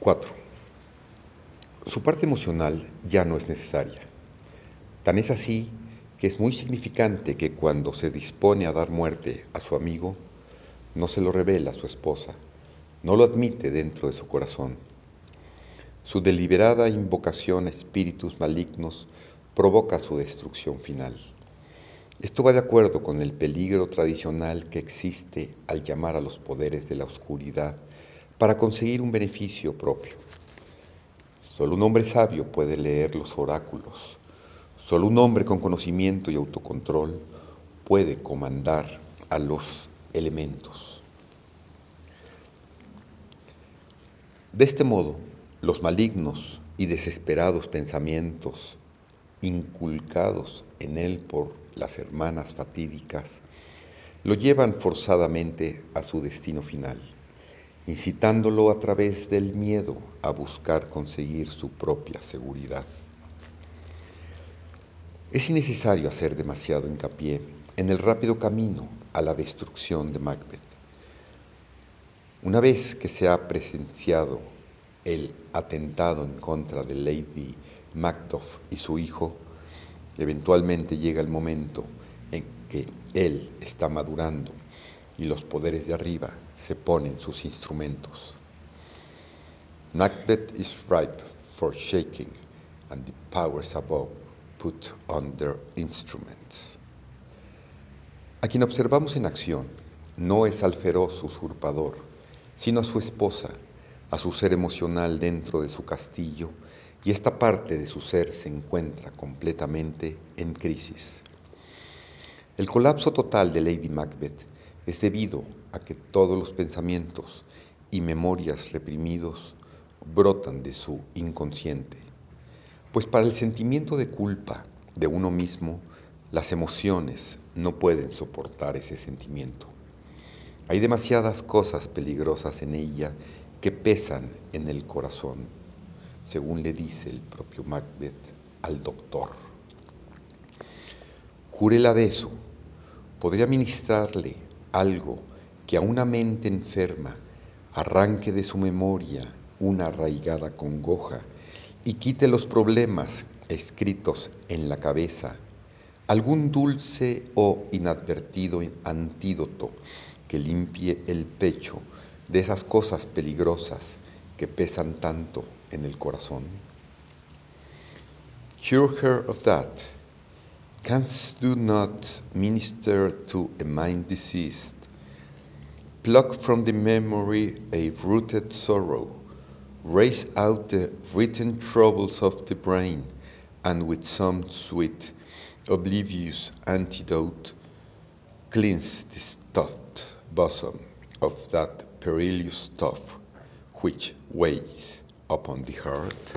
4. Su parte emocional ya no es necesaria. Tan es así que es muy significante que cuando se dispone a dar muerte a su amigo, no se lo revela a su esposa, no lo admite dentro de su corazón. Su deliberada invocación a espíritus malignos provoca su destrucción final. Esto va de acuerdo con el peligro tradicional que existe al llamar a los poderes de la oscuridad para conseguir un beneficio propio. Solo un hombre sabio puede leer los oráculos. Solo un hombre con conocimiento y autocontrol puede comandar a los elementos. De este modo, los malignos y desesperados pensamientos inculcados en él por las hermanas fatídicas lo llevan forzadamente a su destino final incitándolo a través del miedo a buscar conseguir su propia seguridad. Es innecesario hacer demasiado hincapié en el rápido camino a la destrucción de Macbeth. Una vez que se ha presenciado el atentado en contra de Lady Macduff y su hijo, eventualmente llega el momento en que él está madurando y los poderes de arriba se ponen sus instrumentos. Macbeth is ripe for shaking, and the powers above put on their instruments. A quien observamos en acción no es al feroz usurpador, sino a su esposa, a su ser emocional dentro de su castillo, y esta parte de su ser se encuentra completamente en crisis. El colapso total de Lady Macbeth es debido a que todos los pensamientos y memorias reprimidos brotan de su inconsciente. Pues para el sentimiento de culpa de uno mismo, las emociones no pueden soportar ese sentimiento. Hay demasiadas cosas peligrosas en ella que pesan en el corazón, según le dice el propio Macbeth al doctor. Cúrela de eso. Podría ministrarle algo que a una mente enferma arranque de su memoria una arraigada congoja y quite los problemas escritos en la cabeza, algún dulce o inadvertido antídoto que limpie el pecho de esas cosas peligrosas que pesan tanto en el corazón. Cure her of that. Canst do not minister to a mind diseased. Pluck from the memory a rooted sorrow. Raise out the written troubles of the brain, and with some sweet, oblivious antidote, cleanse the stuffed bosom of that perilous stuff which weighs upon the heart.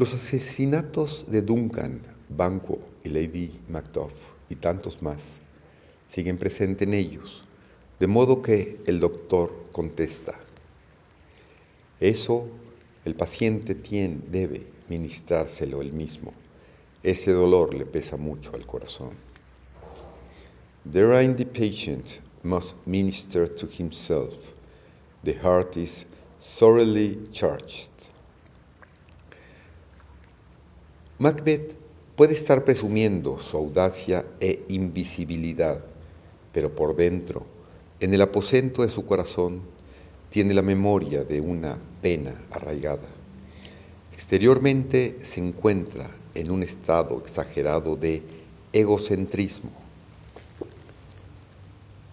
Los asesinatos de Duncan, Banquo y Lady Macduff y tantos más siguen presentes en ellos, de modo que el doctor contesta, eso el paciente tiene, debe ministrárselo él mismo. Ese dolor le pesa mucho al corazón. Therein the patient must minister to himself. The heart is sorely charged. Macbeth puede estar presumiendo su audacia e invisibilidad, pero por dentro, en el aposento de su corazón, tiene la memoria de una pena arraigada. Exteriormente se encuentra en un estado exagerado de egocentrismo.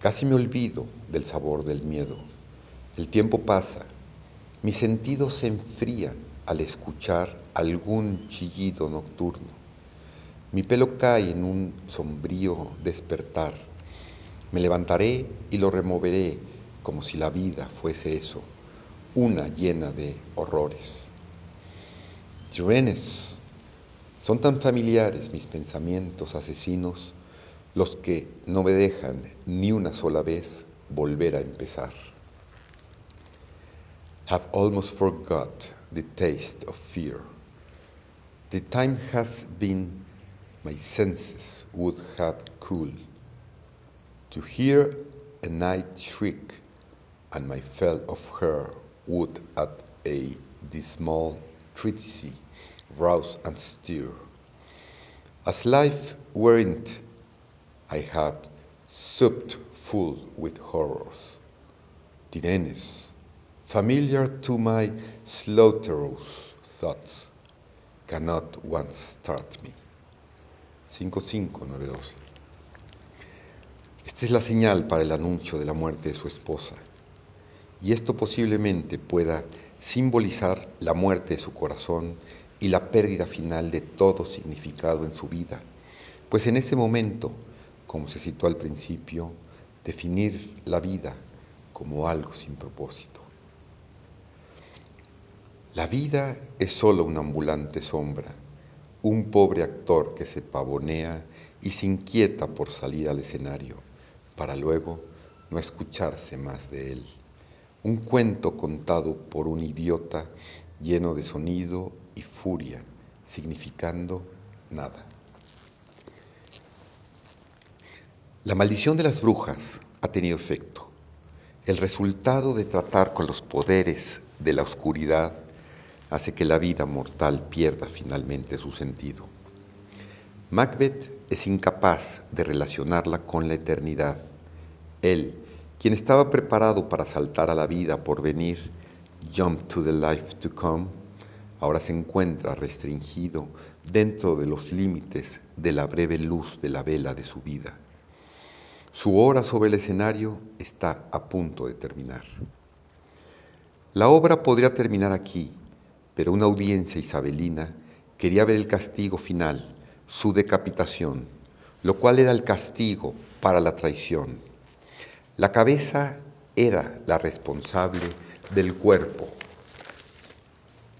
Casi me olvido del sabor del miedo. El tiempo pasa, mis sentidos se enfrían al escuchar algún chillido nocturno. Mi pelo cae en un sombrío despertar. Me levantaré y lo removeré como si la vida fuese eso, una llena de horrores. Juvenes, son tan familiares mis pensamientos asesinos los que no me dejan ni una sola vez volver a empezar. Have almost forgot the taste of fear. The time has been my senses would have cooled. To hear a night shriek and my felt of her would at a dismal treatise rouse and stir. As life weren't, I had supped full with horrors, tyrannies, familiar to my slaughterous thoughts, cannot once start me. 5592. Esta es la señal para el anuncio de la muerte de su esposa, y esto posiblemente pueda simbolizar la muerte de su corazón y la pérdida final de todo significado en su vida, pues en ese momento, como se citó al principio, definir la vida como algo sin propósito. La vida es solo una ambulante sombra, un pobre actor que se pavonea y se inquieta por salir al escenario, para luego no escucharse más de él. Un cuento contado por un idiota lleno de sonido y furia, significando nada. La maldición de las brujas ha tenido efecto. El resultado de tratar con los poderes de la oscuridad hace que la vida mortal pierda finalmente su sentido. Macbeth es incapaz de relacionarla con la eternidad. Él, quien estaba preparado para saltar a la vida por venir, jump to the life to come, ahora se encuentra restringido dentro de los límites de la breve luz de la vela de su vida. Su hora sobre el escenario está a punto de terminar. La obra podría terminar aquí, pero una audiencia isabelina quería ver el castigo final, su decapitación, lo cual era el castigo para la traición. La cabeza era la responsable del cuerpo,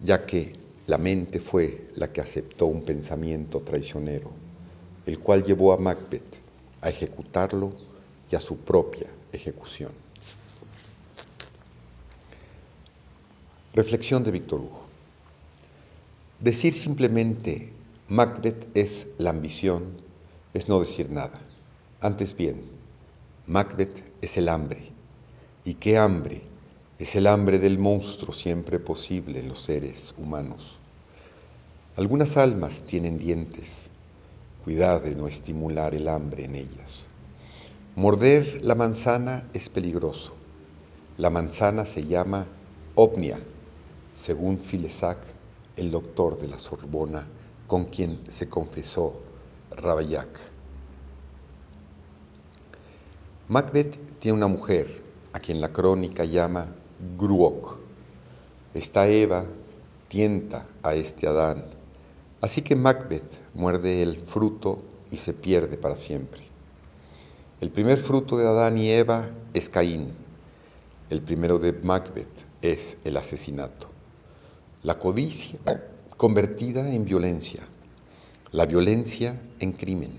ya que la mente fue la que aceptó un pensamiento traicionero, el cual llevó a Macbeth a ejecutarlo y a su propia ejecución. Reflexión de Víctor Hugo. Decir simplemente Macbeth es la ambición es no decir nada. Antes bien, Macbeth es el hambre. ¿Y qué hambre? Es el hambre del monstruo siempre posible en los seres humanos. Algunas almas tienen dientes. Cuidad de no estimular el hambre en ellas. Morder la manzana es peligroso. La manzana se llama Omnia, según Filesac, el doctor de la Sorbona, con quien se confesó Ravaillac. Macbeth tiene una mujer, a quien la crónica llama Gruok. Esta Eva tienta a este Adán, así que Macbeth muerde el fruto y se pierde para siempre. El primer fruto de Adán y Eva es Caín. El primero de Macbeth es el asesinato. La codicia convertida en violencia, la violencia en crimen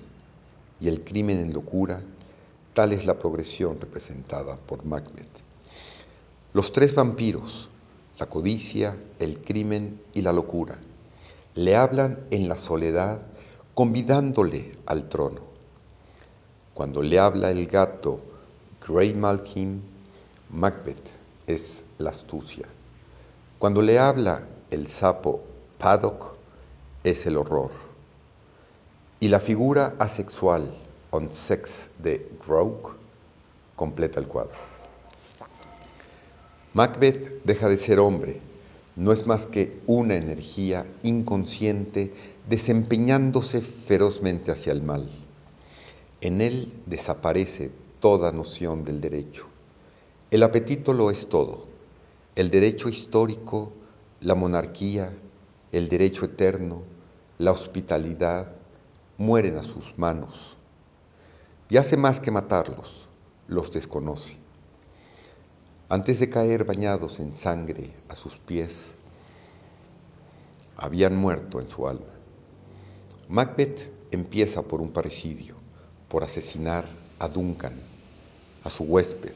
y el crimen en locura Tal es la progresión representada por Macbeth. Los tres vampiros, la codicia, el crimen y la locura, le hablan en la soledad convidándole al trono. Cuando le habla el gato Grey Malkin, Macbeth es la astucia. Cuando le habla el sapo Paddock, es el horror. Y la figura asexual, on Sex de Groke completa el cuadro. Macbeth deja de ser hombre, no es más que una energía inconsciente desempeñándose ferozmente hacia el mal. En él desaparece toda noción del derecho. El apetito lo es todo. El derecho histórico, la monarquía, el derecho eterno, la hospitalidad, mueren a sus manos y hace más que matarlos, los desconoce. Antes de caer bañados en sangre a sus pies, habían muerto en su alma. Macbeth empieza por un parricidio, por asesinar a Duncan, a su huésped,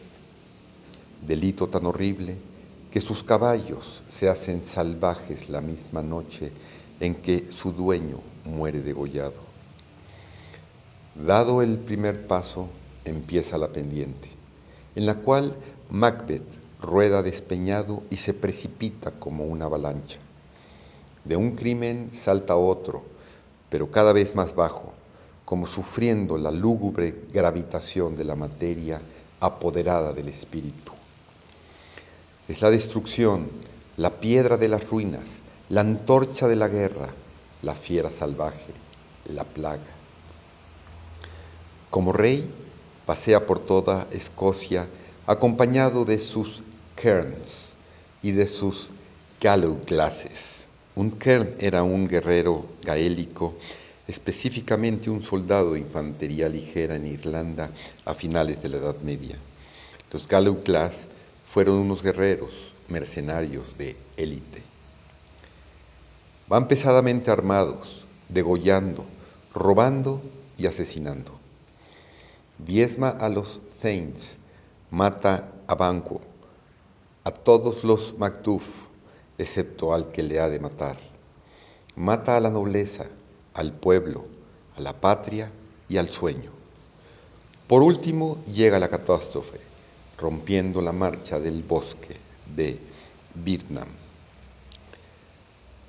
delito tan horrible que sus caballos se hacen salvajes la misma noche en que su dueño muere degollado. Dado el primer paso, empieza la pendiente, en la cual Macbeth rueda despeñado y se precipita como una avalancha. De un crimen salta otro, pero cada vez más bajo, como sufriendo la lúgubre gravitación de la materia apoderada del espíritu. Es la destrucción, la piedra de las ruinas, la antorcha de la guerra, la fiera salvaje, la plaga. Como rey, pasea por toda Escocia acompañado de sus kerns y de sus Gallowglasses. Un kern era un guerrero gaélico, específicamente un soldado de infantería ligera en Irlanda a finales de la Edad Media. Los Gallowglass fueron unos guerreros mercenarios de élite. Van pesadamente armados, degollando, robando y asesinando. Diezma a los Thanes, mata a Banquo, a todos los Macduff, excepto al que le ha de matar. Mata a la nobleza, al pueblo, a la patria y al sueño. Por último llega la catástrofe, rompiendo la marcha del bosque de Vietnam.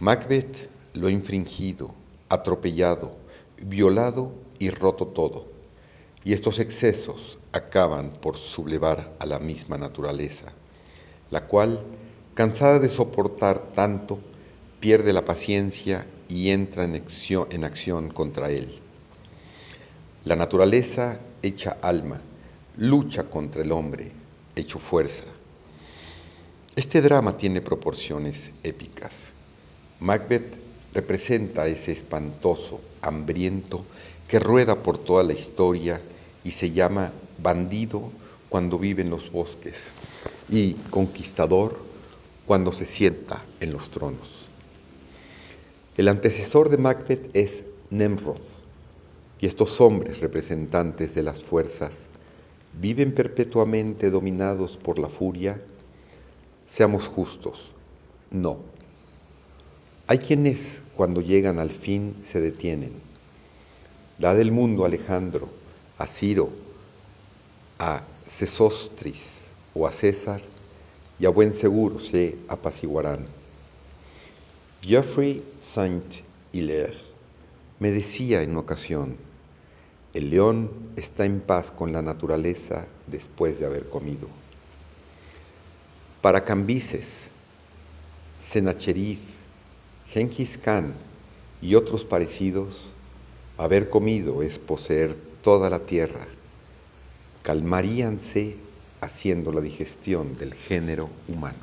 Macbeth lo ha infringido, atropellado, violado y roto todo y estos excesos acaban por sublevar a la misma naturaleza, la cual, cansada de soportar tanto, pierde la paciencia y entra en acción, en acción contra él. La naturaleza hecha alma lucha contra el hombre hecho fuerza. Este drama tiene proporciones épicas. Macbeth representa ese espantoso, hambriento, que rueda por toda la historia y se llama bandido cuando vive en los bosques y conquistador cuando se sienta en los tronos. El antecesor de Macbeth es Nemrod, y estos hombres representantes de las fuerzas viven perpetuamente dominados por la furia. Seamos justos, no. Hay quienes cuando llegan al fin se detienen. Da del mundo Alejandro, a Ciro, a Sesostris o a César, y a buen seguro se apaciguarán. Geoffrey Saint-Hilaire me decía en ocasión, el león está en paz con la naturaleza después de haber comido. Para Cambises, Sennacherib, Genghis Khan y otros parecidos, haber comido es poseer toda la tierra, calmaríanse haciendo la digestión del género humano.